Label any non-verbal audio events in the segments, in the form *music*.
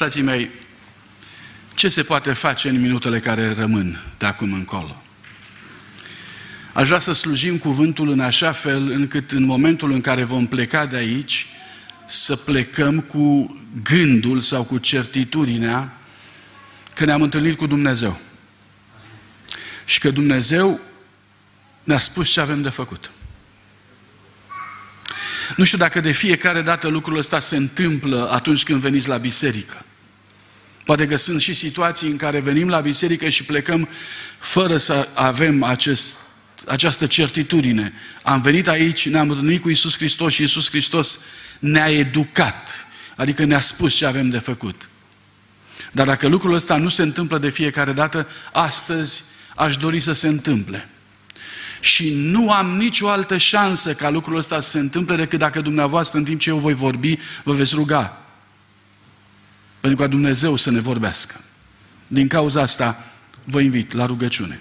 Frații mei, ce se poate face în minutele care rămân de acum încolo? Aș vrea să slujim cuvântul în așa fel încât în momentul în care vom pleca de aici, să plecăm cu gândul sau cu certitudinea că ne-am întâlnit cu Dumnezeu. Și că Dumnezeu ne-a spus ce avem de făcut. Nu știu dacă de fiecare dată lucrul ăsta se întâmplă atunci când veniți la biserică. Poate că sunt și situații în care venim la biserică și plecăm fără să avem acest, această certitudine. Am venit aici, ne-am întâlnit cu Isus Hristos și Isus Hristos ne-a educat, adică ne-a spus ce avem de făcut. Dar dacă lucrul ăsta nu se întâmplă de fiecare dată, astăzi aș dori să se întâmple. Și nu am nicio altă șansă ca lucrul ăsta să se întâmple decât dacă dumneavoastră, în timp ce eu voi vorbi, vă veți ruga. Pentru ca Dumnezeu să ne vorbească. Din cauza asta, vă invit la rugăciune.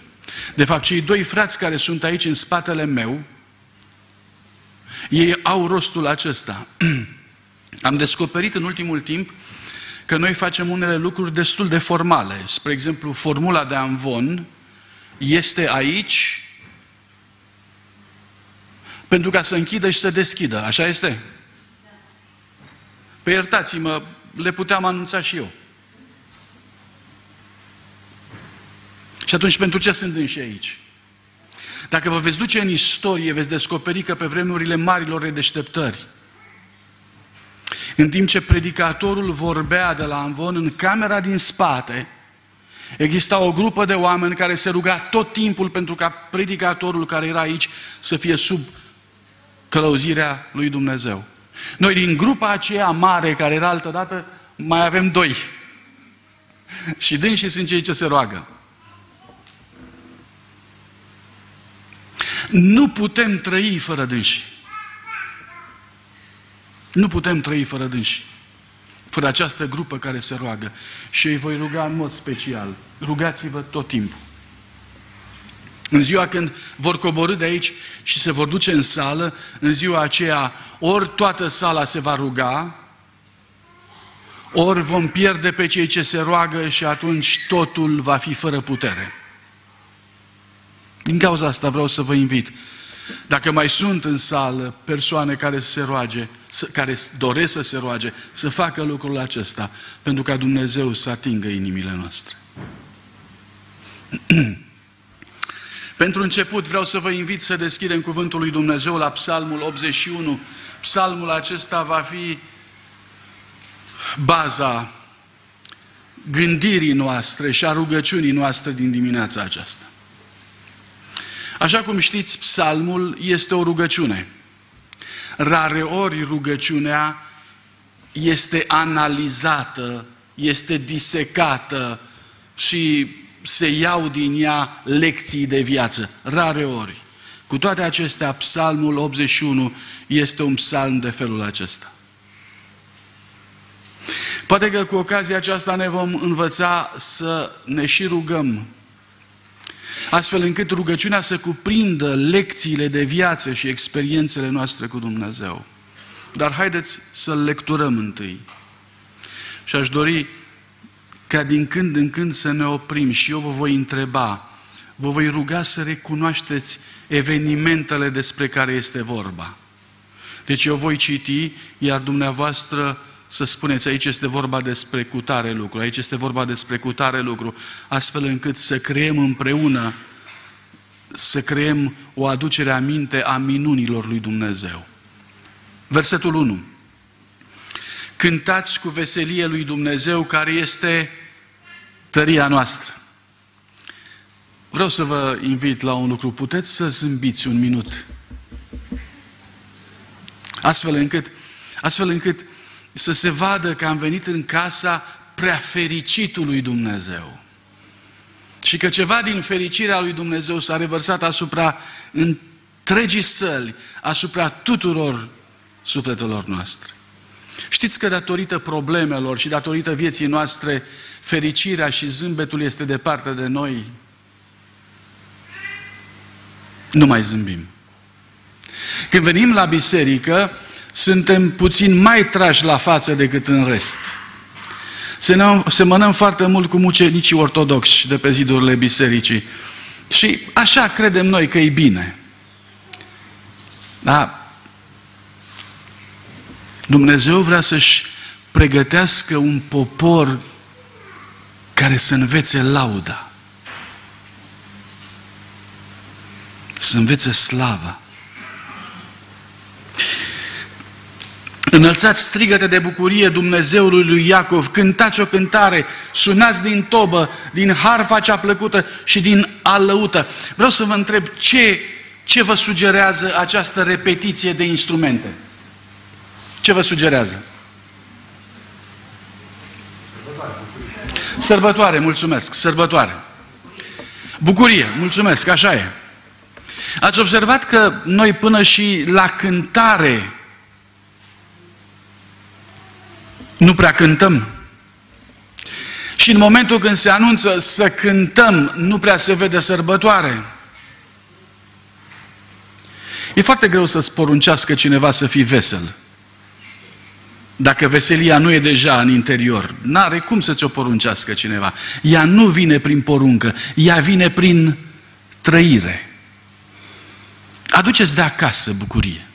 De fapt, cei doi frați care sunt aici în spatele meu, ei au rostul acesta. *clears throat* Am descoperit în ultimul timp că noi facem unele lucruri destul de formale. Spre exemplu, formula de amvon este aici pentru ca să închidă și să deschidă. Așa este? Păi iertați-mă, le puteam anunța și eu. Și atunci pentru ce sunt înși aici? Dacă vă veți duce în istorie, veți descoperi că pe vremurile marilor redeșteptări, în timp ce predicatorul vorbea de la Amvon, în camera din spate, exista o grupă de oameni care se ruga tot timpul pentru ca predicatorul care era aici să fie sub călăuzirea lui Dumnezeu. Noi din grupa aceea mare, care era altădată, mai avem doi. Și dânsii sunt cei ce se roagă. Nu putem trăi fără dânsi. Nu putem trăi fără dânsi. Fără această grupă care se roagă. Și îi voi ruga în mod special. Rugați-vă tot timpul. În ziua când vor coborâ de aici și se vor duce în sală, în ziua aceea, ori toată sala se va ruga, ori vom pierde pe cei ce se roagă și atunci totul va fi fără putere. Din cauza asta vreau să vă invit. Dacă mai sunt în sală persoane care se roage, care doresc să se roage, să facă lucrul acesta, pentru ca Dumnezeu să atingă inimile noastre. *clears throat* Pentru început vreau să vă invit să deschidem cuvântul lui Dumnezeu la Psalmul 81. Psalmul acesta va fi baza gândirii noastre și a rugăciunii noastre din dimineața aceasta. Așa cum știți, psalmul este o rugăciune. Rare ori rugăciunea este analizată, este disecată și se iau din ea lecții de viață. Rare ori. Cu toate acestea, psalmul 81 este un psalm de felul acesta. Poate că cu ocazia aceasta ne vom învăța să ne și rugăm astfel încât rugăciunea să cuprindă lecțiile de viață și experiențele noastre cu Dumnezeu. Dar haideți să-l lecturăm întâi. Și aș dori ca din când în când să ne oprim și eu vă voi întreba, vă voi ruga să recunoașteți evenimentele despre care este vorba. Deci eu voi citi, iar dumneavoastră să spuneți, aici este vorba despre cutare lucru, aici este vorba despre cutare lucru, astfel încât să creăm împreună, să creăm o aducere aminte a minunilor lui Dumnezeu. Versetul 1. Cântați cu veselie lui Dumnezeu care este tăria noastră. Vreau să vă invit la un lucru. Puteți să zâmbiți un minut. Astfel încât, astfel încât să se vadă că am venit în casa prea fericitului Dumnezeu. Și că ceva din fericirea lui Dumnezeu s-a revărsat asupra întregii săli, asupra tuturor sufletelor noastre. Știți că datorită problemelor și datorită vieții noastre, fericirea și zâmbetul este departe de noi? Nu mai zâmbim. Când venim la biserică, suntem puțin mai trași la față decât în rest. semănăm foarte mult cu mucenicii ortodoxi de pe zidurile bisericii. Și așa credem noi că e bine. Da? Dumnezeu vrea să-și pregătească un popor care să învețe lauda. Să învețe slava. Înălțați strigăte de bucurie Dumnezeului lui Iacov, cântați o cântare, sunați din tobă, din harfa cea plăcută și din alăută. Vreau să vă întreb ce, ce vă sugerează această repetiție de instrumente? Ce vă sugerează? Sărbătoare, mulțumesc, sărbătoare. Bucurie, mulțumesc, așa e. Ați observat că noi până și la cântare nu prea cântăm. Și în momentul când se anunță să cântăm, nu prea se vede sărbătoare. E foarte greu să-ți poruncească cineva să fii vesel. Dacă veselia nu e deja în interior, n-are cum să ți-o poruncească cineva. Ea nu vine prin poruncă, ea vine prin trăire. Aduceți de acasă bucurie.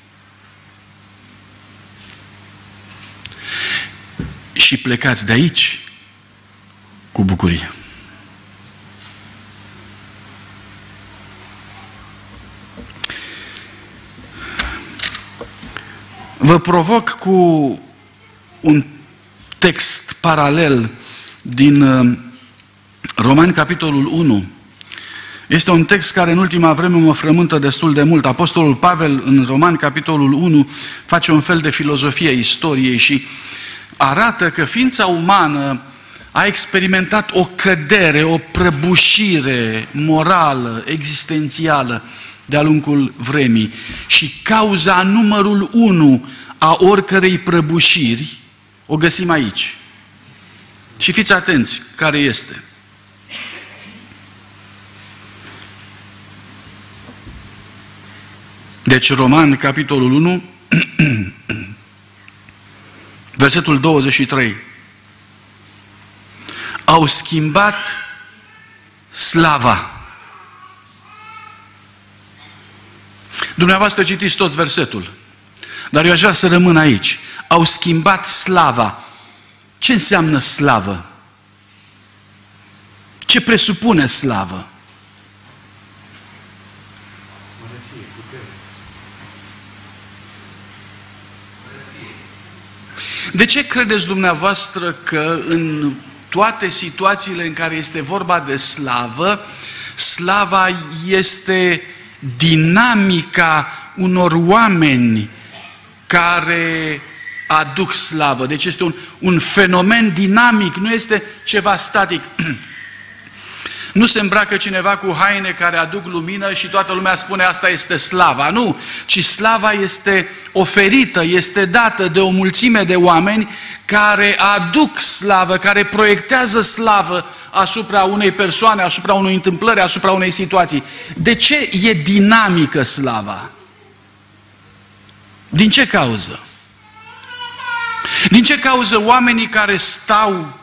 Și plecați de aici cu bucurie. Vă provoc cu un text paralel din uh, Romani, capitolul 1. Este un text care în ultima vreme mă frământă destul de mult. Apostolul Pavel, în Romani, capitolul 1, face un fel de filozofie a istoriei și arată că ființa umană a experimentat o cădere, o prăbușire morală, existențială de-a lungul vremii. Și cauza numărul unu a oricărei prăbușiri o găsim aici. Și fiți atenți care este. Deci Roman, capitolul 1, *clears throat* versetul 23. Au schimbat slava. Dumneavoastră citiți tot versetul. Dar eu aș vrea să rămân aici au schimbat slava. Ce înseamnă slavă? Ce presupune slavă? De ce credeți dumneavoastră că în toate situațiile în care este vorba de slavă, slava este dinamica unor oameni care aduc slavă. Deci este un, un fenomen dinamic, nu este ceva static. *clears throat* Nu se îmbracă cineva cu haine care aduc lumină și toată lumea spune asta este slava. Nu, ci slava este oferită, este dată de o mulțime de oameni care aduc slavă, care proiectează slavă asupra unei persoane, asupra unei întâmplări, asupra unei situații. De ce e dinamică slava? Din ce cauză? Din ce cauză oamenii care stau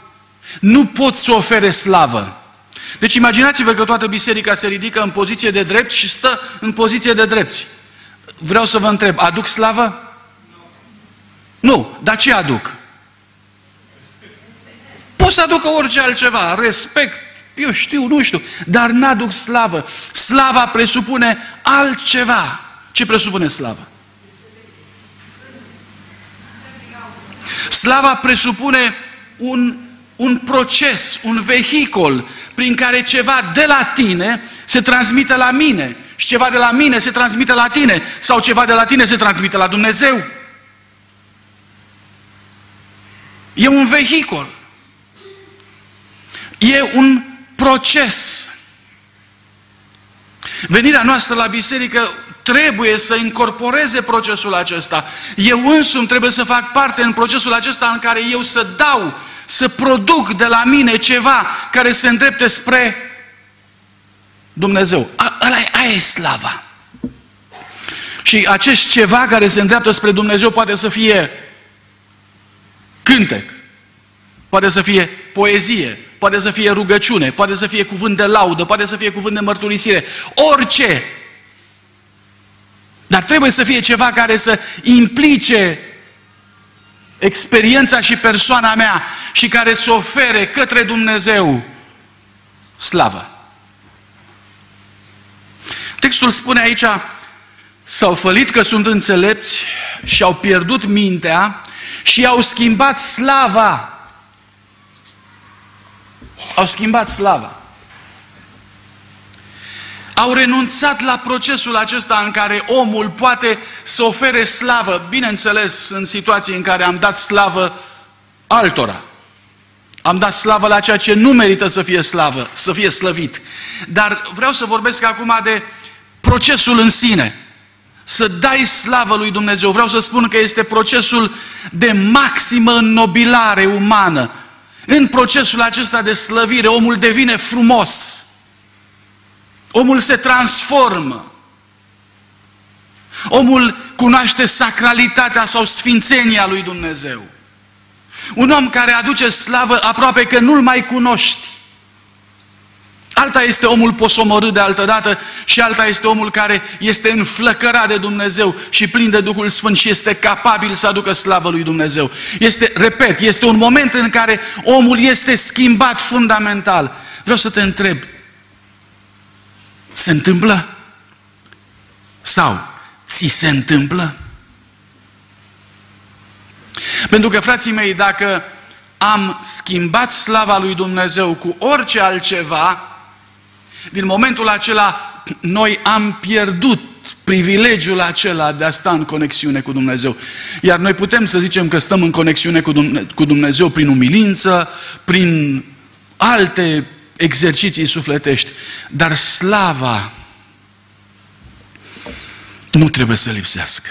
nu pot să ofere slavă? Deci imaginați-vă că toată biserica se ridică în poziție de drept și stă în poziție de drept. Vreau să vă întreb, aduc slavă? Nu. Dar ce aduc? Pot să aducă orice altceva, respect, eu știu, nu știu, dar n-aduc slavă. Slava presupune altceva. Ce presupune slava? Slava presupune un, un proces, un vehicol prin care ceva de la tine se transmite la mine și ceva de la mine se transmite la tine sau ceva de la tine se transmite la Dumnezeu. E un vehicol. E un proces. Venirea noastră la biserică trebuie să incorporeze procesul acesta. Eu însumi trebuie să fac parte în procesul acesta în care eu să dau, să produc de la mine ceva care se îndrepte spre Dumnezeu. A, aia e slava. Și acest ceva care se îndreaptă spre Dumnezeu poate să fie cântec, poate să fie poezie, poate să fie rugăciune, poate să fie cuvânt de laudă, poate să fie cuvânt de mărturisire, orice. Dar trebuie să fie ceva care să implice experiența și persoana mea și care să ofere către Dumnezeu slavă. Textul spune aici, s-au fălit că sunt înțelepți și au pierdut mintea și au schimbat slava. Au schimbat slava. Au renunțat la procesul acesta în care omul poate să ofere slavă, bineînțeles în situații în care am dat slavă altora. Am dat slavă la ceea ce nu merită să fie slavă, să fie slăvit. Dar vreau să vorbesc acum de procesul în sine. Să dai slavă lui Dumnezeu. Vreau să spun că este procesul de maximă înnobilare umană. În procesul acesta de slăvire, omul devine frumos. Omul se transformă. Omul cunoaște sacralitatea sau sfințenia lui Dumnezeu. Un om care aduce slavă aproape că nu-l mai cunoști. Alta este omul posomorât de altă dată și alta este omul care este înflăcărat de Dumnezeu și plin de Duhul Sfânt și este capabil să aducă slavă lui Dumnezeu. Este, repet, este un moment în care omul este schimbat fundamental. Vreau să te întreb, se întâmplă? Sau ți se întâmplă? Pentru că, frații mei, dacă am schimbat slava lui Dumnezeu cu orice altceva, din momentul acela noi am pierdut privilegiul acela de a sta în conexiune cu Dumnezeu. Iar noi putem să zicem că stăm în conexiune cu Dumnezeu prin umilință, prin alte exerciții sufletești, dar slava nu trebuie să lipsească.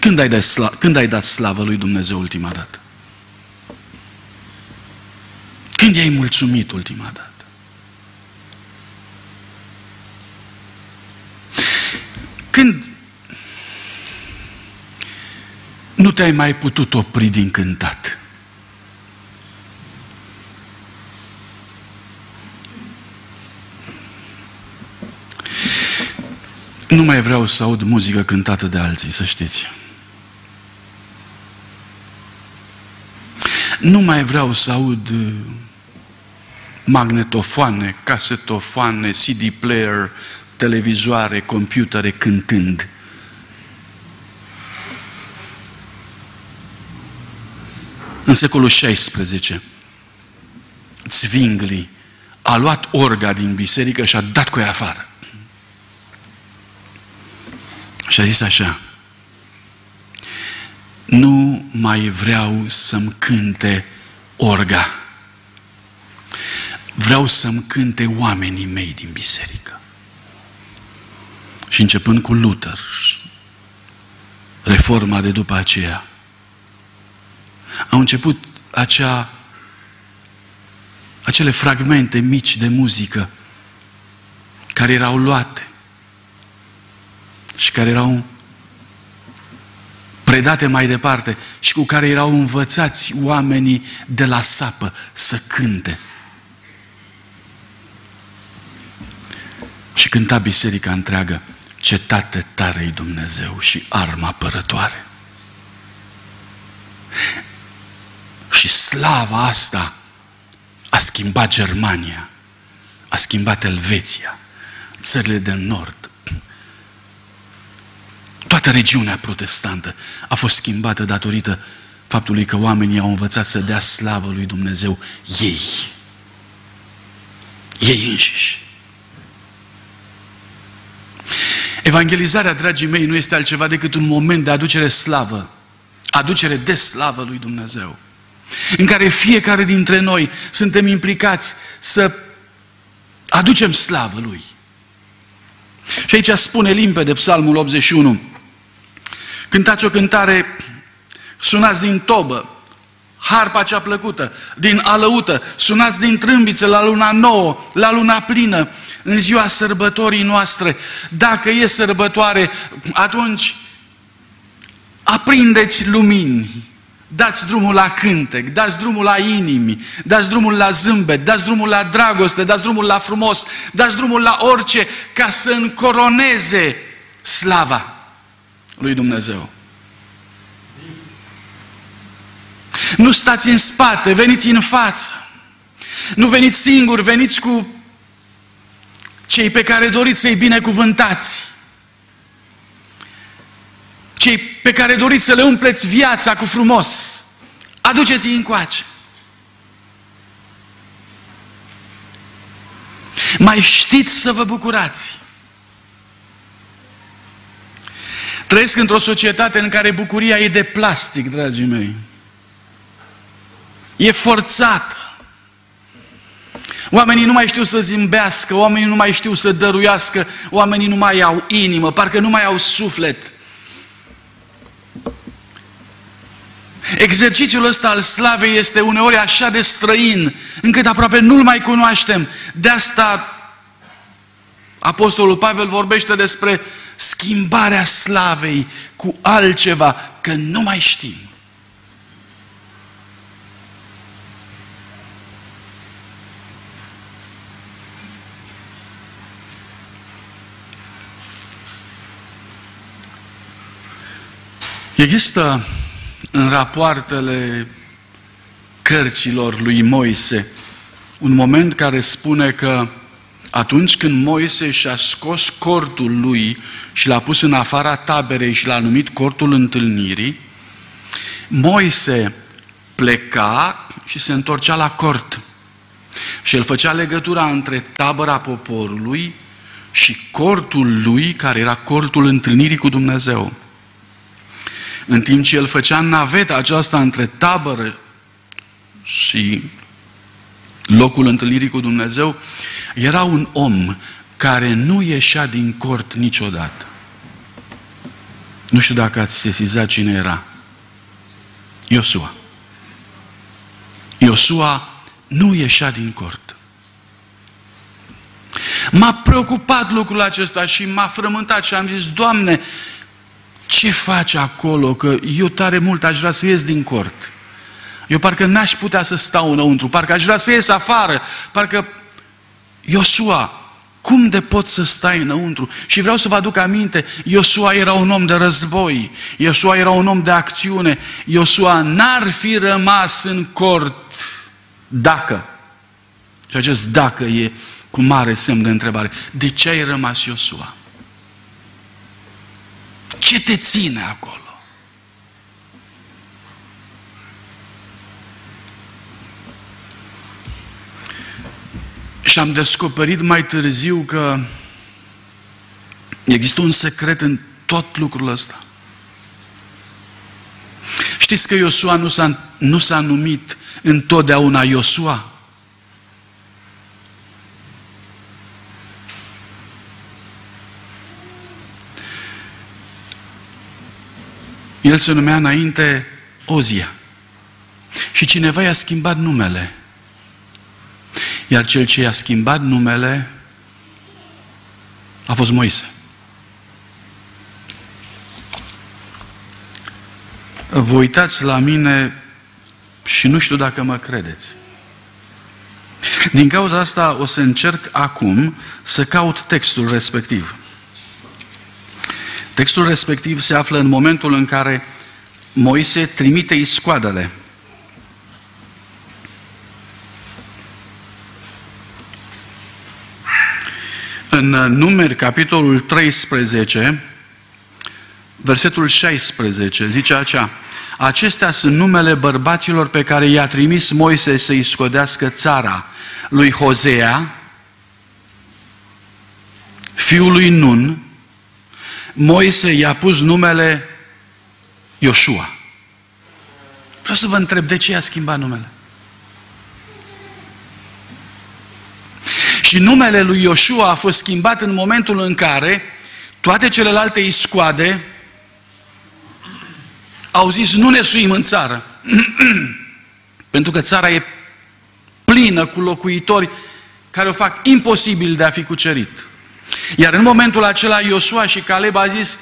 Când ai, dat sla- când ai dat slavă lui Dumnezeu ultima dată? Când i-ai mulțumit ultima dată? Când nu te-ai mai putut opri din cântat? Mai vreau să aud muzică cântată de alții, să știți. Nu mai vreau să aud uh, magnetofoane, casetofoane, CD player, televizoare, computere cântând. În secolul XVI, Zwingli a luat orga din biserică și a dat cu ea afară. Și a zis așa, nu mai vreau să-mi cânte orga. Vreau să-mi cânte oamenii mei din biserică. Și începând cu Luther, reforma de după aceea, au început acea, acele fragmente mici de muzică care erau luate și care erau predate mai departe și cu care erau învățați oamenii de la sapă să cânte. Și cânta biserica întreagă, cetate tare Dumnezeu și arma apărătoare. Și slava asta a schimbat Germania, a schimbat Elveția, țările de nord, Toată regiunea protestantă a fost schimbată datorită faptului că oamenii au învățat să dea slavă lui Dumnezeu ei. Ei înșiși. Evangelizarea, dragii mei, nu este altceva decât un moment de aducere slavă, aducere de slavă lui Dumnezeu, în care fiecare dintre noi suntem implicați să aducem slavă lui. Și aici spune limpede Psalmul 81, Cântați o cântare, sunați din tobă, harpa cea plăcută, din alăută, sunați din trâmbiță la luna nouă, la luna plină, în ziua sărbătorii noastre. Dacă e sărbătoare, atunci aprindeți lumini, dați drumul la cântec, dați drumul la inimi, dați drumul la zâmbet, dați drumul la dragoste, dați drumul la frumos, dați drumul la orice, ca să încoroneze slava lui Dumnezeu. Nu stați în spate, veniți în față. Nu veniți singuri, veniți cu cei pe care doriți să-i binecuvântați. Cei pe care doriți să le umpleți viața cu frumos. Aduceți-i încoace. Mai știți să vă bucurați. Trăiesc într-o societate în care bucuria e de plastic, dragii mei. E forțată. Oamenii nu mai știu să zimbească, oamenii nu mai știu să dăruiască, oamenii nu mai au inimă, parcă nu mai au suflet. Exercițiul ăsta al slavei este uneori așa de străin, încât aproape nu-l mai cunoaștem. De asta Apostolul Pavel vorbește despre schimbarea slavei cu altceva, că nu mai știm. Există în rapoartele cărților lui Moise un moment care spune că atunci când Moise și-a scos cortul lui și l-a pus în afara taberei și l-a numit cortul întâlnirii, Moise pleca și se întorcea la cort. Și el făcea legătura între tabăra poporului și cortul lui, care era cortul întâlnirii cu Dumnezeu. În timp ce el făcea naveta aceasta între tabără și locul întâlnirii cu Dumnezeu, era un om care nu ieșea din cort niciodată. Nu știu dacă ați sesizat cine era. Iosua. Iosua nu ieșea din cort. M-a preocupat lucrul acesta și m-a frământat și am zis, Doamne, ce faci acolo? Că eu tare mult aș vrea să ies din cort. Eu parcă n-aș putea să stau înăuntru, parcă aș vrea să ies afară, parcă Iosua, cum de poți să stai înăuntru? Și vreau să vă aduc aminte, Iosua era un om de război, Iosua era un om de acțiune, Iosua n-ar fi rămas în cort dacă. Și acest dacă e cu mare semn de întrebare. De ce ai rămas Iosua? Ce te ține acolo? Și am descoperit mai târziu că există un secret în tot lucrul ăsta. Știți că Iosua nu s-a, nu s-a numit întotdeauna Iosua? El se numea înainte Ozia. Și cineva i-a schimbat numele. Iar cel ce i-a schimbat numele a fost Moise. Vă uitați la mine și nu știu dacă mă credeți. Din cauza asta o să încerc acum să caut textul respectiv. Textul respectiv se află în momentul în care Moise trimite iscoadele. În numeri, capitolul 13, versetul 16, zice așa, Acestea sunt numele bărbaților pe care i-a trimis Moise să-i scodească țara lui Hozea, fiul lui Nun, Moise i-a pus numele Ioshua. Vreau să vă întreb, de ce i-a schimbat numele? Și numele lui Ioshua a fost schimbat în momentul în care toate celelalte iscoade au zis, nu ne suim în țară. *clears throat* Pentru că țara e plină cu locuitori care o fac imposibil de a fi cucerit. Iar în momentul acela Iosua și Caleb a zis,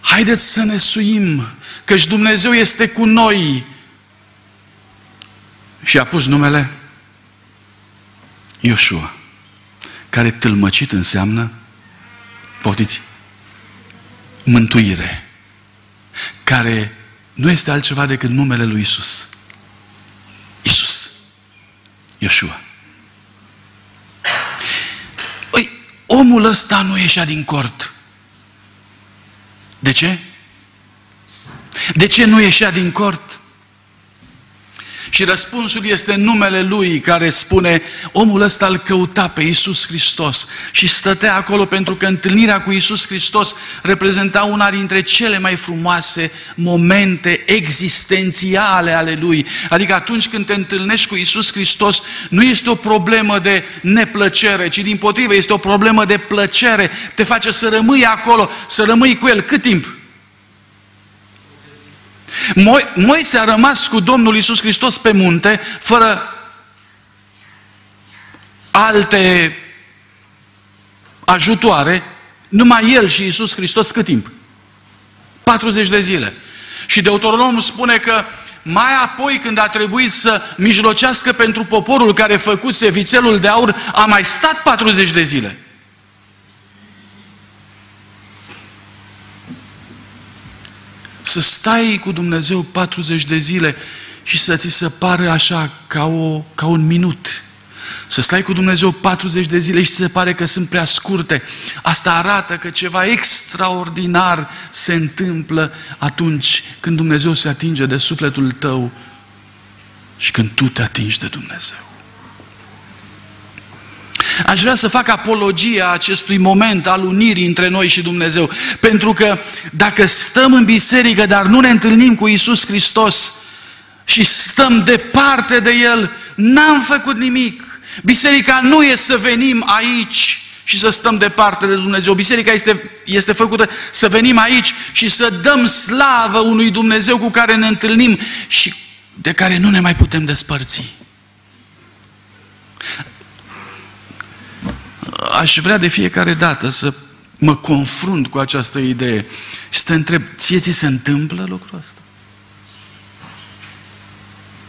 haideți să ne suim, căci Dumnezeu este cu noi. Și a pus numele Ioshua, care tâlmăcit înseamnă, poftiți, mântuire, care nu este altceva decât numele lui Isus. Isus. Ioshua. Păi, omul ăsta nu ieșea din cort. De ce? De ce nu ieșea din cort? Și răspunsul este numele lui care spune, omul ăsta îl căuta pe Iisus Hristos și stătea acolo pentru că întâlnirea cu Iisus Hristos reprezenta una dintre cele mai frumoase momente existențiale ale lui. Adică atunci când te întâlnești cu Iisus Hristos, nu este o problemă de neplăcere, ci din potrivă este o problemă de plăcere. Te face să rămâi acolo, să rămâi cu El. Cât timp? Moise a rămas cu Domnul Isus Hristos pe munte, fără alte ajutoare, numai el și Isus Hristos cât timp? 40 de zile. Și Deuteronomul spune că mai apoi când a trebuit să mijlocească pentru poporul care făcuse vițelul de aur, a mai stat 40 de zile. Să stai cu Dumnezeu 40 de zile și să ți se pară așa ca, o, ca un minut. Să stai cu Dumnezeu 40 de zile și se pare că sunt prea scurte. Asta arată că ceva extraordinar se întâmplă atunci când Dumnezeu se atinge de sufletul tău și când tu te atingi de Dumnezeu. Aș vrea să fac apologia acestui moment al unirii între noi și Dumnezeu. Pentru că dacă stăm în biserică, dar nu ne întâlnim cu Isus Hristos și stăm departe de El, n-am făcut nimic. Biserica nu e să venim aici și să stăm departe de Dumnezeu. Biserica este, este făcută să venim aici și să dăm slavă unui Dumnezeu cu care ne întâlnim și de care nu ne mai putem despărți. Aș vrea de fiecare dată să mă confrunt cu această idee și să te întreb, ție ți se întâmplă lucrul ăsta?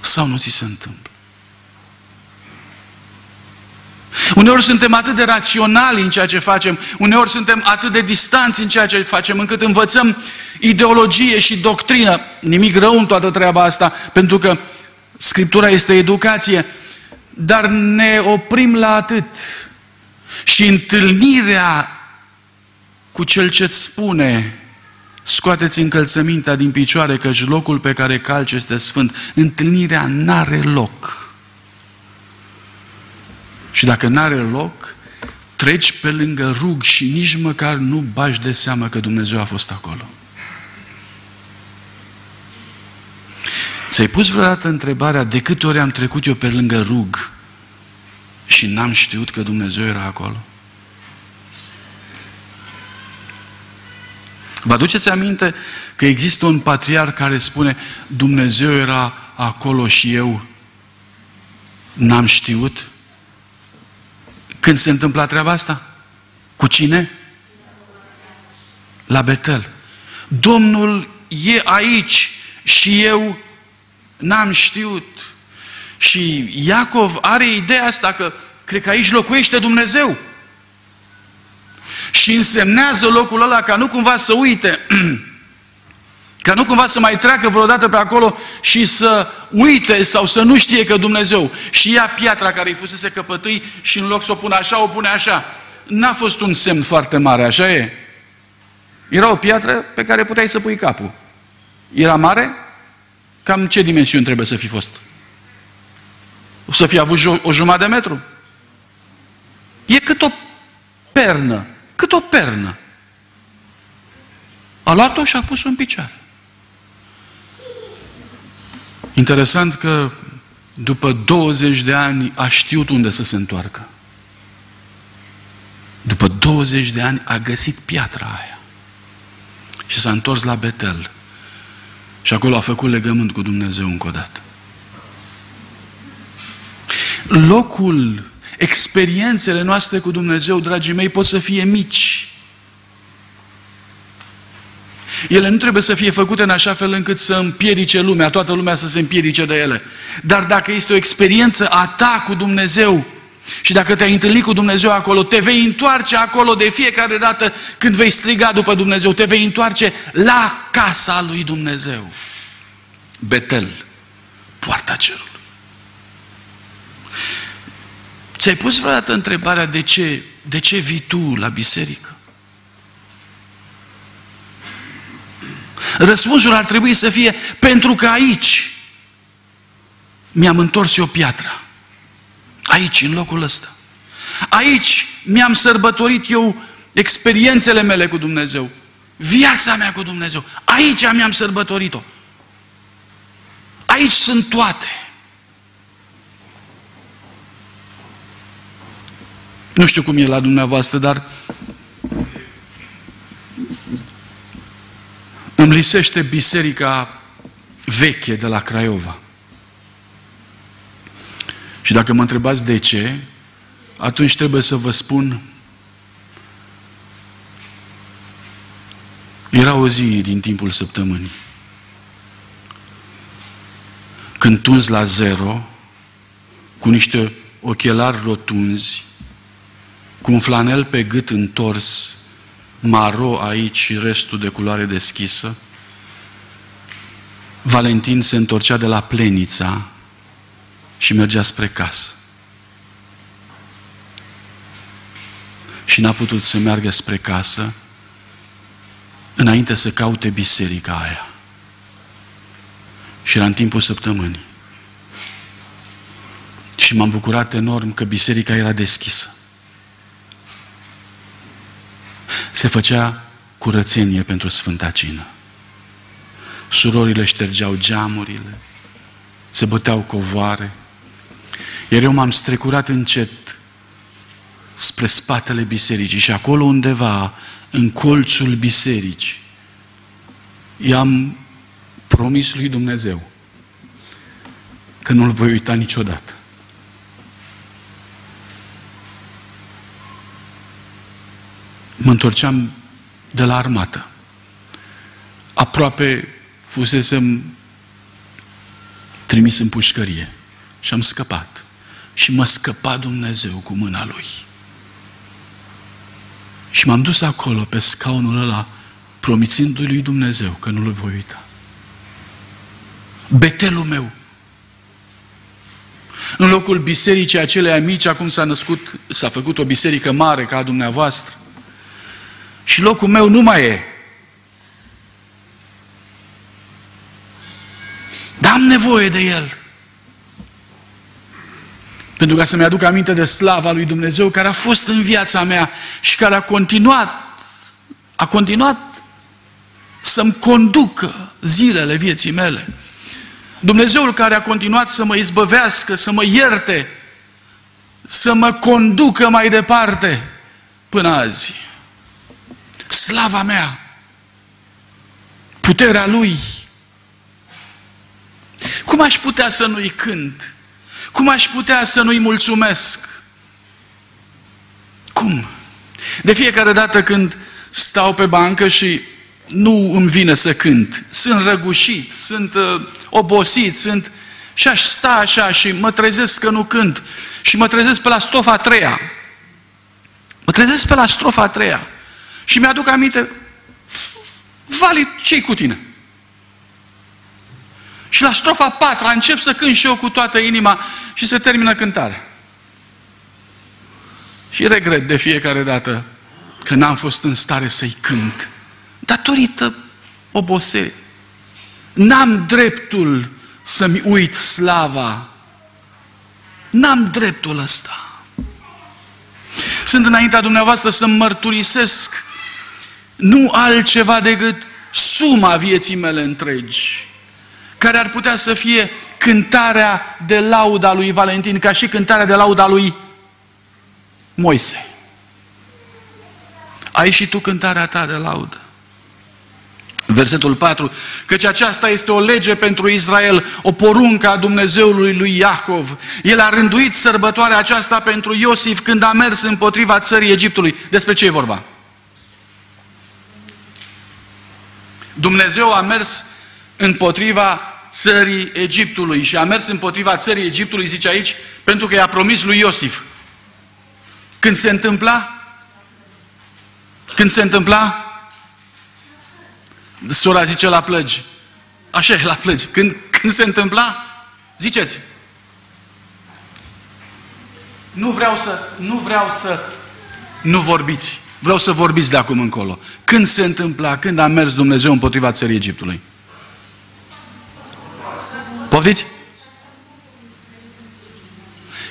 Sau nu ți se întâmplă? Uneori suntem atât de raționali în ceea ce facem, uneori suntem atât de distanți în ceea ce facem, încât învățăm ideologie și doctrină. Nimic rău în toată treaba asta, pentru că Scriptura este educație, dar ne oprim la atât. Și întâlnirea cu cel ce-ți spune scoateți încălțămintea din picioare, căci locul pe care calci este sfânt. Întâlnirea n-are loc. Și dacă n-are loc, treci pe lângă rug și nici măcar nu bași de seamă că Dumnezeu a fost acolo. Ți-ai pus vreodată întrebarea de câte ori am trecut eu pe lângă rug și n-am știut că Dumnezeu era acolo? Vă aduceți aminte că există un patriar care spune Dumnezeu era acolo și eu n-am știut? Când se întâmplă treaba asta? Cu cine? La Betel. Domnul e aici și eu n-am știut. Și Iacov are ideea asta că cred că aici locuiește Dumnezeu. Și însemnează locul ăla ca nu cumva să uite, *clears throat* ca nu cumva să mai treacă vreodată pe acolo și să uite sau să nu știe că Dumnezeu. Și ia piatra care îi fusese căpătâi și în loc să o pună așa, o pune așa. N-a fost un semn foarte mare, așa e? Era o piatră pe care puteai să pui capul. Era mare? Cam ce dimensiuni trebuie să fi fost? O să fi avut o jumătate de metru? E cât o pernă, cât o pernă. A luat-o și a pus-o în picioare. Interesant că după 20 de ani a știut unde să se întoarcă. După 20 de ani a găsit piatra aia. Și s-a întors la Betel. Și acolo a făcut legământ cu Dumnezeu încă o dată locul, experiențele noastre cu Dumnezeu, dragii mei, pot să fie mici. Ele nu trebuie să fie făcute în așa fel încât să împiedice lumea, toată lumea să se împiedice de ele. Dar dacă este o experiență a ta cu Dumnezeu, și dacă te-ai întâlnit cu Dumnezeu acolo, te vei întoarce acolo de fiecare dată când vei striga după Dumnezeu, te vei întoarce la casa lui Dumnezeu. Betel, poarta cerului. Ți-ai pus vreodată întrebarea de ce, de ce vii tu la biserică? Răspunsul ar trebui să fie pentru că aici mi-am întors eu piatra. Aici, în locul ăsta. Aici mi-am sărbătorit eu experiențele mele cu Dumnezeu. Viața mea cu Dumnezeu. Aici mi-am sărbătorit-o. Aici sunt toate. Nu știu cum e la dumneavoastră, dar îmi lisește biserica veche de la Craiova. Și dacă mă întrebați de ce, atunci trebuie să vă spun Era o zi din timpul săptămânii când tunzi la zero, cu niște ochelari rotunzi, cu un flanel pe gât întors, maro aici și restul de culoare deschisă, Valentin se întorcea de la plenița și mergea spre casă. Și n-a putut să meargă spre casă înainte să caute biserica aia. Și era în timpul săptămânii. Și m-am bucurat enorm că biserica era deschisă. Se făcea curățenie pentru Sfânta Cină. Surorile ștergeau geamurile, se băteau covoare, iar eu m-am strecurat încet spre spatele bisericii și acolo undeva, în colțul bisericii, i-am promis lui Dumnezeu că nu-l voi uita niciodată. Mă întorceam de la armată. Aproape fusesem trimis în pușcărie și am scăpat. Și mă scăpa Dumnezeu cu mâna Lui. Și m-am dus acolo, pe scaunul ăla, promițându-i lui Dumnezeu că nu-l voi uita. Betelul meu. În locul bisericii acelei mici, acum s-a născut, s-a făcut o biserică mare ca a dumneavoastră. Și locul meu nu mai e. Dar am nevoie de el. Pentru ca să-mi aduc aminte de slava lui Dumnezeu care a fost în viața mea și care a continuat, a continuat să-mi conducă zilele vieții mele. Dumnezeul care a continuat să mă izbăvească, să mă ierte, să mă conducă mai departe până azi. Slava mea, puterea Lui. Cum aș putea să nu-i cânt? Cum aș putea să nu-i mulțumesc? Cum? De fiecare dată când stau pe bancă și nu îmi vine să cânt, sunt răgușit, sunt uh, obosit, sunt... Și aș sta așa și mă trezesc că nu cânt. Și mă trezesc pe la strofa a treia. Mă trezesc pe la strofa a treia. Și mi-aduc aminte, Vali, ce cu tine? Și la strofa a patra încep să cânt și eu cu toată inima și se termină cântarea. Și regret de fiecare dată că n-am fost în stare să-i cânt. Datorită oboserii. N-am dreptul să-mi uit slava. N-am dreptul ăsta. Sunt înaintea dumneavoastră să mărturisesc nu altceva decât suma vieții mele întregi, care ar putea să fie cântarea de lauda lui Valentin, ca și cântarea de lauda lui Moise. Ai și tu cântarea ta de laudă. Versetul 4, căci aceasta este o lege pentru Israel, o poruncă a Dumnezeului lui Iacov. El a rânduit sărbătoarea aceasta pentru Iosif când a mers împotriva țării Egiptului. Despre ce e vorba? Dumnezeu a mers împotriva țării Egiptului și a mers împotriva țării Egiptului, zice aici, pentru că i-a promis lui Iosif. Când se întâmpla? Când se întâmpla? Sora zice la plăgi. Așa e la plăgi. Când, când se întâmpla? Ziceți. Nu vreau să, nu vreau să nu vorbiți. Vreau să vorbiți de acum încolo. Când se întâmpla, când a mers Dumnezeu împotriva țării Egiptului? Poftiți?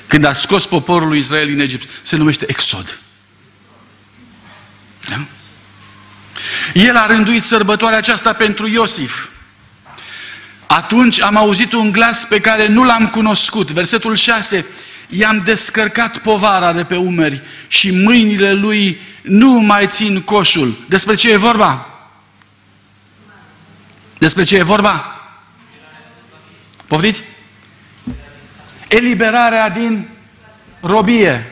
Când a scos poporul lui Israel din Egipt, se numește Exod. Da? El a rânduit sărbătoarea aceasta pentru Iosif. Atunci am auzit un glas pe care nu l-am cunoscut. Versetul 6. I-am descărcat povara de pe umeri și mâinile lui nu mai țin coșul. Despre ce e vorba? Despre ce e vorba? Poftiți? Eliberarea din robie.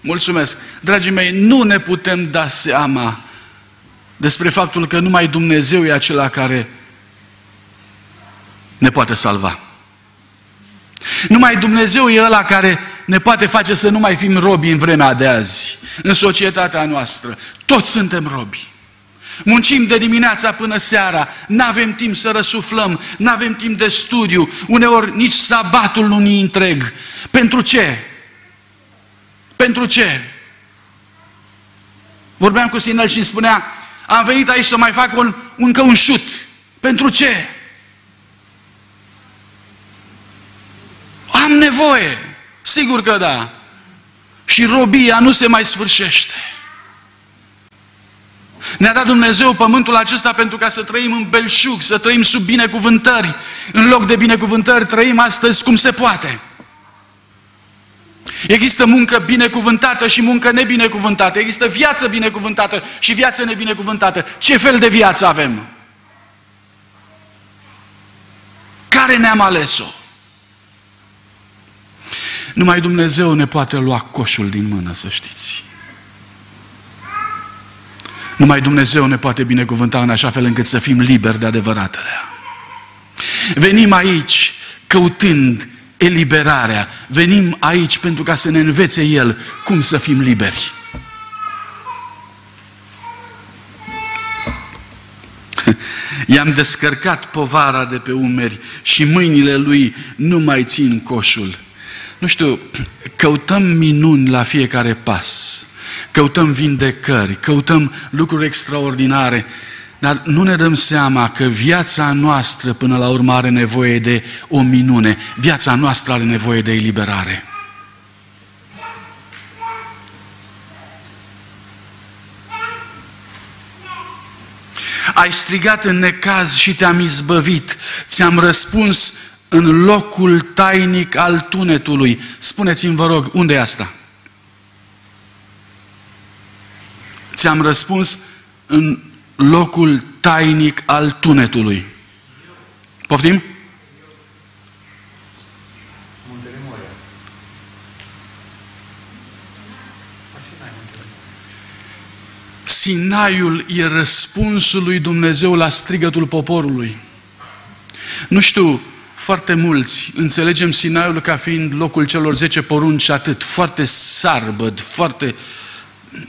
Mulțumesc. Dragii mei, nu ne putem da seama despre faptul că numai Dumnezeu e acela care ne poate salva. Numai Dumnezeu e ăla care ne poate face să nu mai fim robi în vremea de azi, în societatea noastră. Toți suntem robi. Muncim de dimineața până seara, nu avem timp să răsuflăm, nu avem timp de studiu, uneori nici sabatul nu ni întreg. Pentru ce? Pentru ce? Vorbeam cu Sinel și îmi spunea, am venit aici să mai fac un, încă un șut. Pentru ce? Am nevoie. Sigur că da. Și robia nu se mai sfârșește. Ne-a dat Dumnezeu pământul acesta pentru ca să trăim în belșug, să trăim sub binecuvântări. În loc de binecuvântări trăim astăzi cum se poate. Există muncă binecuvântată și muncă nebinecuvântată. Există viață binecuvântată și viață nebinecuvântată. Ce fel de viață avem? Care ne-am ales-o? Numai Dumnezeu ne poate lua coșul din mână, să știți. Numai Dumnezeu ne poate binecuvânta în așa fel încât să fim liberi de adevăratele. Venim aici căutând eliberarea. Venim aici pentru ca să ne învețe El cum să fim liberi. *laughs* I-am descărcat povara de pe umeri și mâinile lui nu mai țin coșul. Nu știu, căutăm minuni la fiecare pas, căutăm vindecări, căutăm lucruri extraordinare, dar nu ne dăm seama că viața noastră până la urmă are nevoie de o minune. Viața noastră are nevoie de eliberare. Ai strigat în necaz și te-am izbăvit. Ți-am răspuns în locul tainic al tunetului. Spuneți-mi, vă rog, unde e asta? Ți-am răspuns în locul tainic al tunetului. Poftim? Sinaiul e răspunsul lui Dumnezeu la strigătul poporului. Nu știu, foarte mulți înțelegem Sinaiul ca fiind locul celor zece porunci atât, foarte sarbăd, foarte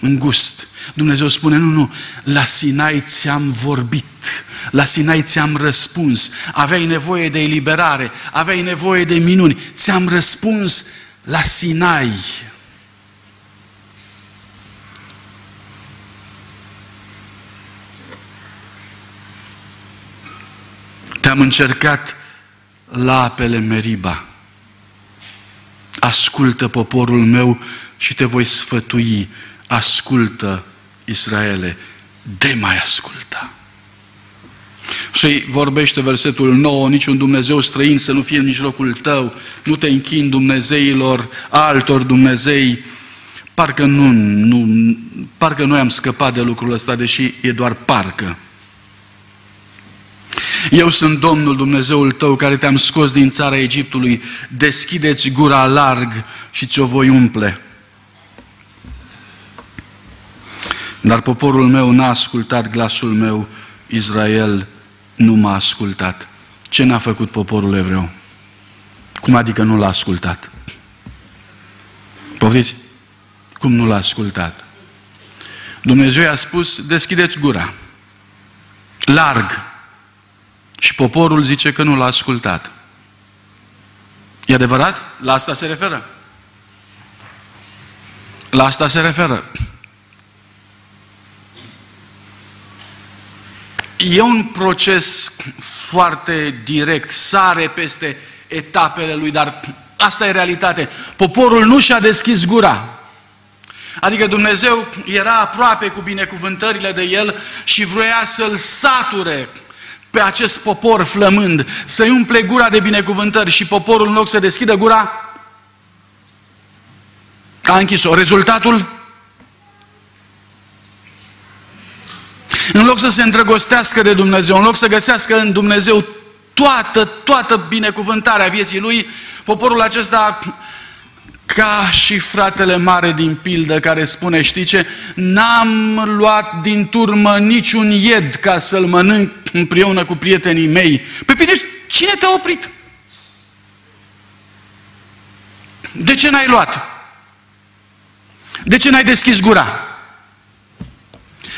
îngust. Dumnezeu spune, nu, nu, la Sinai ți-am vorbit, la Sinai ți-am răspuns, aveai nevoie de eliberare, aveai nevoie de minuni, ți-am răspuns la Sinai. Te-am încercat la apele Meriba. Ascultă poporul meu și te voi sfătui. Ascultă, Israele, de mai asculta. Și vorbește versetul 9, niciun Dumnezeu străin să nu fie în mijlocul tău, nu te închin Dumnezeilor, altor Dumnezei. Parcă nu, nu, parcă noi am scăpat de lucrul ăsta, deși e doar parcă. Eu sunt Domnul Dumnezeul tău care te-am scos din țara Egiptului. Deschideți gura larg și ți-o voi umple. Dar poporul meu n-a ascultat glasul meu, Israel nu m-a ascultat. Ce n-a făcut poporul evreu? Cum adică nu l-a ascultat? Poftiți? Cum nu l-a ascultat? Dumnezeu i-a spus, deschideți gura. Larg. Și poporul zice că nu l-a ascultat. E adevărat? La asta se referă. La asta se referă. E un proces foarte direct, sare peste etapele lui, dar asta e realitate. Poporul nu și-a deschis gura. Adică Dumnezeu era aproape cu binecuvântările de el și vrea să-l sature pe acest popor flămând, să-i umple gura de binecuvântări și poporul în loc să deschidă gura, a închis-o. Rezultatul? În loc să se îndrăgostească de Dumnezeu, în loc să găsească în Dumnezeu toată, toată binecuvântarea vieții lui, poporul acesta ca și fratele mare din pildă care spune, știi ce, n-am luat din turmă niciun ied ca să-l mănânc împreună cu prietenii mei. Pe bine, cine te-a oprit? De ce n-ai luat? De ce n-ai deschis gura?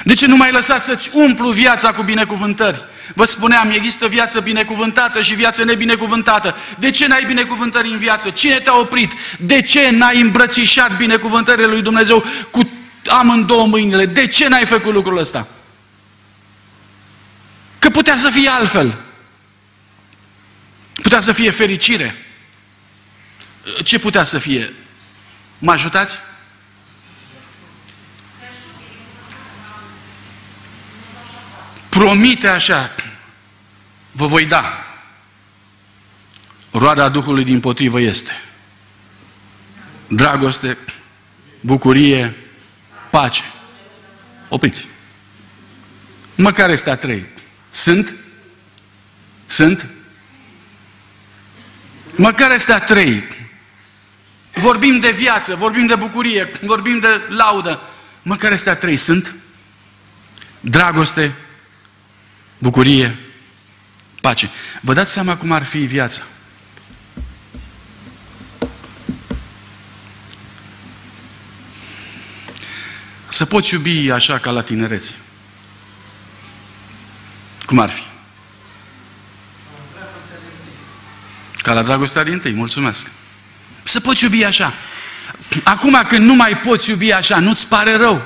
De ce nu mai lăsat să-ți umplu viața cu binecuvântări? Vă spuneam, există viață binecuvântată și viață nebinecuvântată. De ce n-ai binecuvântări în viață? Cine te-a oprit? De ce n-ai îmbrățișat binecuvântările lui Dumnezeu cu amândouă mâinile? De ce n-ai făcut lucrul ăsta? Că putea să fie altfel. Putea să fie fericire. Ce putea să fie? Mă ajutați? promite așa, vă voi da. Roada Duhului din potrivă este dragoste, bucurie, pace. Opriți. Măcar este a trei. Sunt? Sunt? Măcar este a trei. Vorbim de viață, vorbim de bucurie, vorbim de laudă. Măcar este a trei. Sunt? Dragoste, bucurie, pace. Vă dați seama cum ar fi viața? Să poți iubi așa ca la tinerețe. Cum ar fi? Ca la dragostea din tâi, mulțumesc. Să poți iubi așa. Acum când nu mai poți iubi așa, nu-ți pare rău.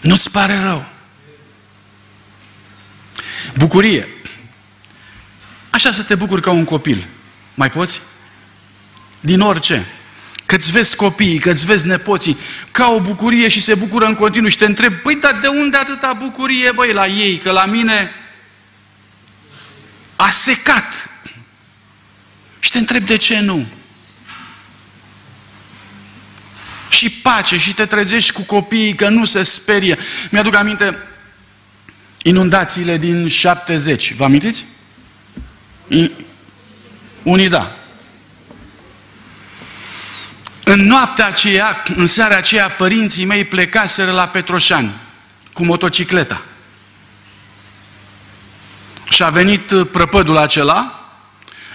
Nu-ți pare rău. Bucurie. Așa să te bucuri ca un copil. Mai poți? Din orice. Că-ți vezi copiii, că-ți vezi nepoții, ca o bucurie și se bucură în continuu și te întrebi, păi, dar de unde atâta bucurie, băi, la ei, că la mine a secat. Și te întrebi de ce nu. Și pace, și te trezești cu copiii că nu se sperie. Mi-aduc aminte, inundațiile din 70. Vă amintiți? Unii da. În noaptea aceea, în seara aceea, părinții mei plecaseră la Petroșani cu motocicleta. Și a venit uh, prăpădul acela,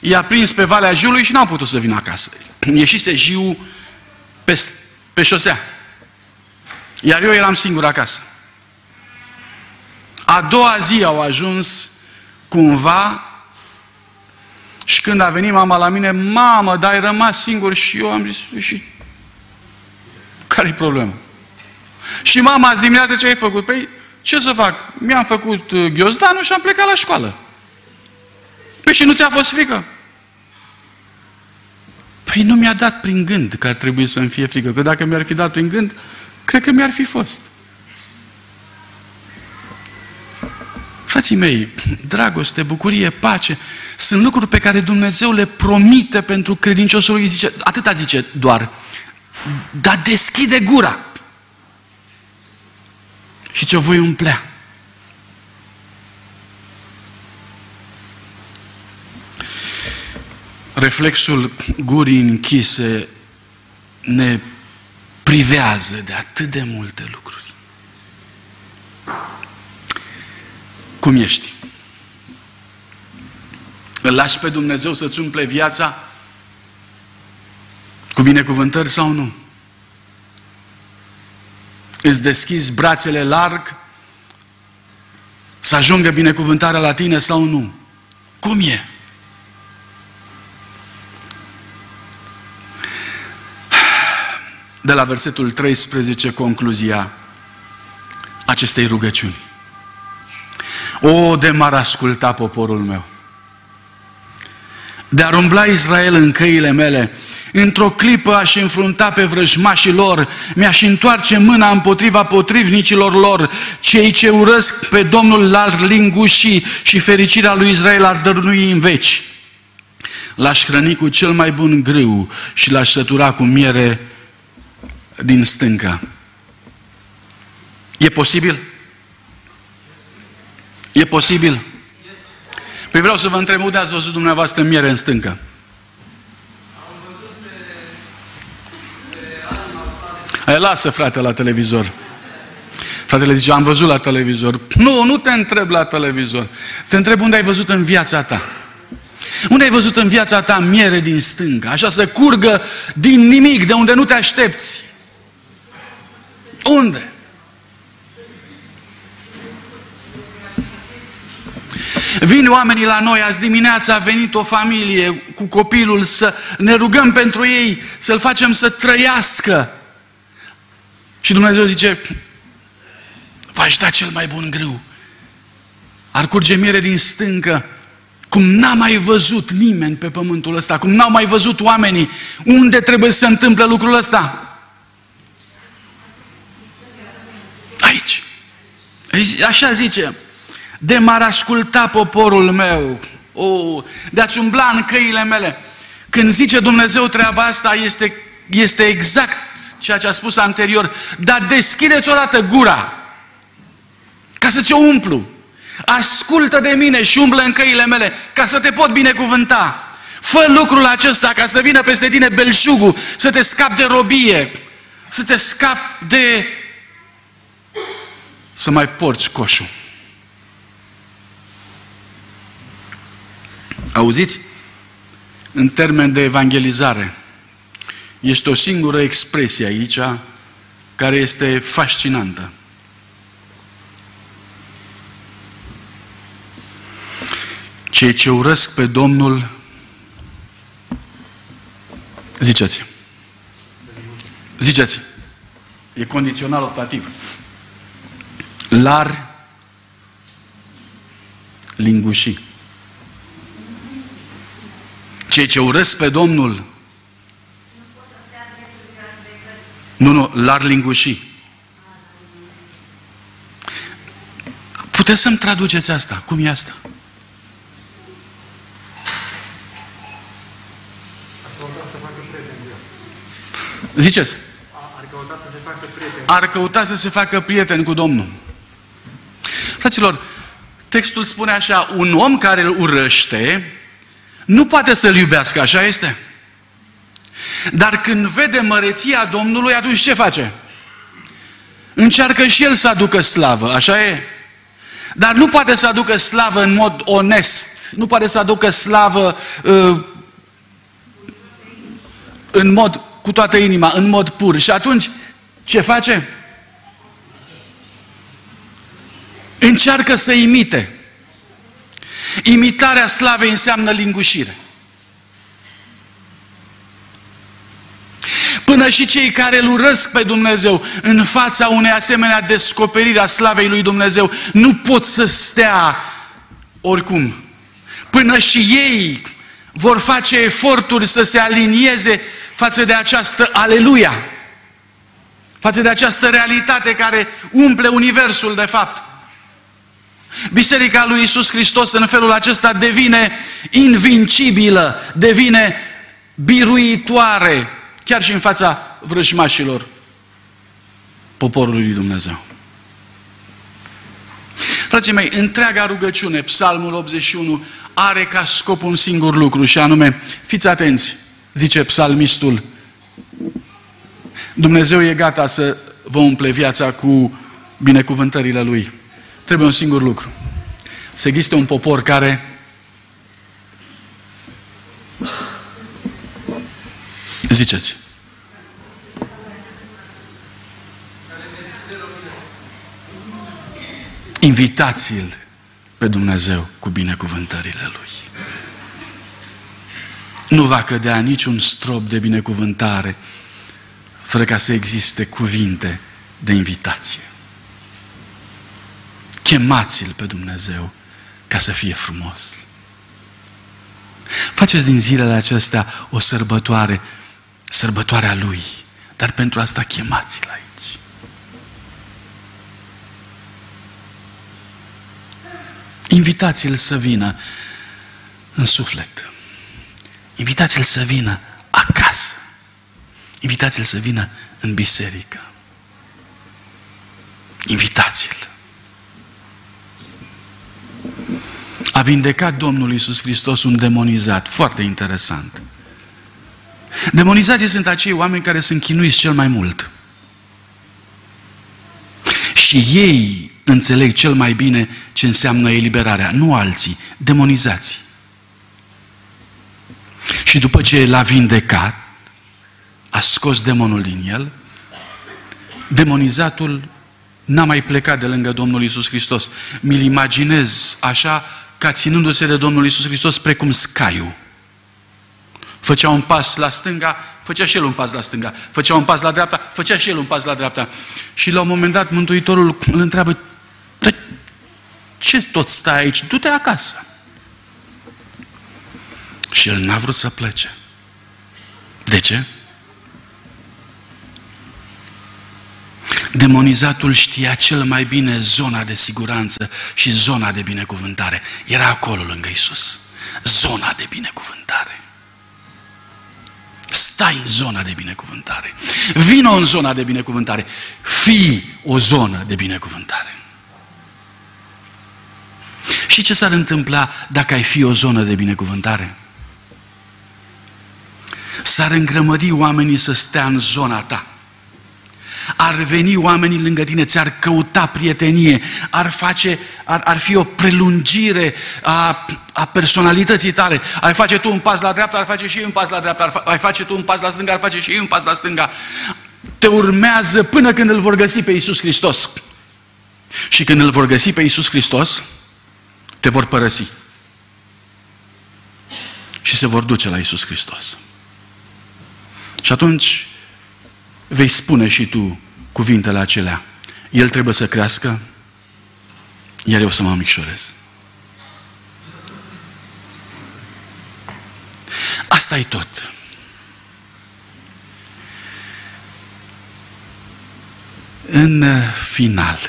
i-a prins pe Valea Jiului și n-au putut să vină acasă. *clears throat* Ieșise Jiu pe, pe șosea. Iar eu eram singur acasă. A doua zi au ajuns cumva și când a venit mama la mine, mamă, dar ai rămas singur și eu am zis, și care-i problema? Și mama azi dimineață ce ai făcut? Păi, ce să fac? Mi-am făcut uh, ghiozdanul și am plecat la școală. Păi și nu ți-a fost frică? Păi nu mi-a dat prin gând că ar trebui să-mi fie frică, că dacă mi-ar fi dat prin gând, cred că mi-ar fi fost. Frații mei, dragoste, bucurie, pace, sunt lucruri pe care Dumnezeu le promite pentru credinciosul lui. Zice, atâta zice doar, dar deschide gura. Și ce voi umplea. Reflexul gurii închise ne privează de atât de multe lucruri. Cum ești? Îl lași pe Dumnezeu să-ți umple viața cu binecuvântări sau nu? Îți deschizi brațele larg să ajungă binecuvântarea la tine sau nu? Cum e? De la versetul 13, concluzia acestei rugăciuni. O, de m-ar asculta poporul meu. De ar umbla Israel în căile mele, într-o clipă aș înfrunta pe vrăjmașii lor, mi-aș întoarce mâna împotriva potrivnicilor lor, cei ce urăsc pe Domnul l-ar linguși și fericirea lui Israel ar dărnui în veci. L-aș hrăni cu cel mai bun grâu și l-aș sătura cu miere din stânca. E posibil? E posibil? Păi vreau să vă întreb, unde ați văzut dumneavoastră miere în stâncă? Hai, lasă frate la televizor. Fratele zice, am văzut la televizor. Nu, nu te întreb la televizor. Te întreb unde ai văzut în viața ta. Unde ai văzut în viața ta miere din stânga? Așa să curgă din nimic, de unde nu te aștepți. Unde? Vin oamenii la noi, azi dimineața a venit o familie cu copilul să ne rugăm pentru ei, să-l facem să trăiască. Și Dumnezeu zice, v-aș da cel mai bun grâu. Ar curge miere din stâncă, cum n-a mai văzut nimeni pe pământul ăsta, cum n-au mai văzut oamenii. Unde trebuie să se întâmple lucrul ăsta? Aici. Așa zice, de m-ar asculta poporul meu, o, de a-ți umbla în căile mele. Când zice Dumnezeu treaba asta, este, este exact ceea ce a spus anterior, dar deschideți odată gura ca să ți-o umplu. Ascultă de mine și umblă în căile mele ca să te pot binecuvânta. Fă lucrul acesta ca să vină peste tine belșugul, să te scapi de robie, să te scapi de... să mai porți coșul. Auziți? În termen de evangelizare, este o singură expresie aici care este fascinantă. Cei ce urăsc pe Domnul, ziceți, ziceți, e condițional optativ. Lar lingușii. Cei ce urăsc pe Domnul, nu, nu, l-ar linguși. Puteți să-mi traduceți asta? Cum e asta? Ziceți. Ar căuta să se facă prieten. Ar căuta să se facă prieten cu Domnul. Fraților, textul spune așa, un om care îl urăște, nu poate să-l iubească, așa este? Dar când vede măreția Domnului, atunci ce face? Încearcă și el să aducă slavă, așa e? Dar nu poate să aducă slavă în mod onest, nu poate să aducă slavă uh, în mod, cu toată inima, în mod pur. Și atunci, ce face? Încearcă să imite. Imitarea slavei înseamnă lingușire. Până și cei care îl urăsc pe Dumnezeu în fața unei asemenea descoperiri a slavei lui Dumnezeu nu pot să stea oricum. Până și ei vor face eforturi să se alinieze față de această aleluia, față de această realitate care umple universul de fapt. Biserica lui Isus Hristos în felul acesta devine invincibilă, devine biruitoare, chiar și în fața vrăjmașilor poporului lui Dumnezeu. Frații mei, întreaga rugăciune, Psalmul 81, are ca scop un singur lucru și anume, fiți atenți, zice psalmistul, Dumnezeu e gata să vă umple viața cu binecuvântările Lui. Trebuie un singur lucru. să existe un popor care Ziceți. Invitați-l pe Dumnezeu cu binecuvântările Lui. Nu va cădea niciun strop de binecuvântare fără ca să existe cuvinte de invitație. Chemați-l pe Dumnezeu ca să fie frumos. Faceți din zilele acestea o sărbătoare, sărbătoarea Lui, dar pentru asta chemați-l aici. Invitați-l să vină în suflet. Invitați-l să vină acasă. Invitați-l să vină în biserică. Invitați-l. A vindecat Domnul Iisus Hristos un demonizat. Foarte interesant. Demonizații sunt acei oameni care sunt chinuiți cel mai mult. Și ei înțeleg cel mai bine ce înseamnă eliberarea, nu alții, demonizații. Și după ce l-a vindecat, a scos demonul din el, demonizatul n-a mai plecat de lângă Domnul Isus Hristos. Mi-l imaginez așa ca ținându-se de Domnul Isus Hristos precum scaiul. Făcea un pas la stânga, făcea și el un pas la stânga. Făcea un pas la dreapta, făcea și el un pas la dreapta. Și la un moment dat Mântuitorul îl întreabă, ce tot stai aici? Du-te acasă. Și el n-a vrut să plece. De ce? Demonizatul știa cel mai bine zona de siguranță și zona de binecuvântare. Era acolo lângă Isus. Zona de binecuvântare. Stai în zona de binecuvântare. Vino în zona de binecuvântare. Fii o zonă de binecuvântare. Și ce s-ar întâmpla dacă ai fi o zonă de binecuvântare? S-ar îngrămădi oamenii să stea în zona ta ar veni oamenii lângă tine, ți-ar căuta prietenie, ar, face, ar, ar fi o prelungire a, a personalității tale. Ai face tu un pas la dreapta, ar face și ei un pas la dreapta, ar, ai face tu un pas la stânga, ar face și ei un pas la stânga. Te urmează până când îl vor găsi pe Iisus Hristos. Și când îl vor găsi pe Iisus Hristos, te vor părăsi. Și se vor duce la Iisus Hristos. Și atunci vei spune și tu cuvintele acelea. El trebuie să crească, iar eu să mă micșorez. Asta e tot. În final,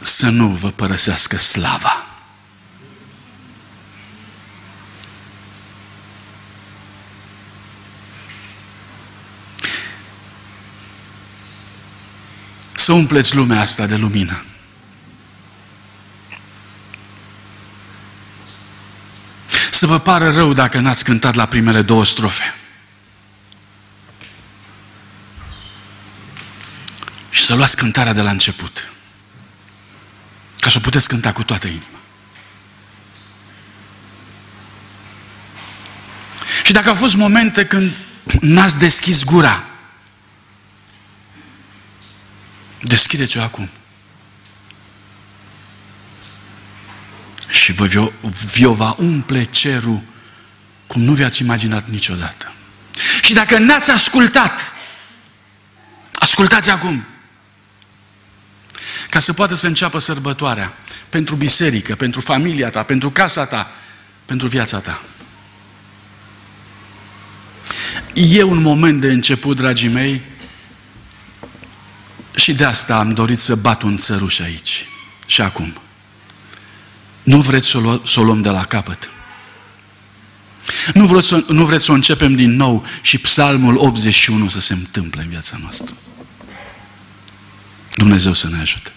să nu vă părăsească slava. Să umpleți lumea asta de lumină. Să vă pară rău dacă n-ați cântat la primele două strofe. Și să luați cântarea de la început. Ca să o puteți cânta cu toată inima. Și dacă au fost momente când n-ați deschis gura, Deschideți-o acum. Și vă vi va umple cerul cum nu vi-ați imaginat niciodată. Și dacă n-ați ascultat, ascultați acum. Ca să poată să înceapă sărbătoarea pentru biserică, pentru familia ta, pentru casa ta, pentru viața ta. E un moment de început, dragii mei, și de asta am dorit să bat un țăruș aici. Și acum. Nu vreți să o, să o luăm de la capăt. Nu vreți, să, nu vreți să o începem din nou și psalmul 81 să se întâmple în viața noastră. Dumnezeu să ne ajute.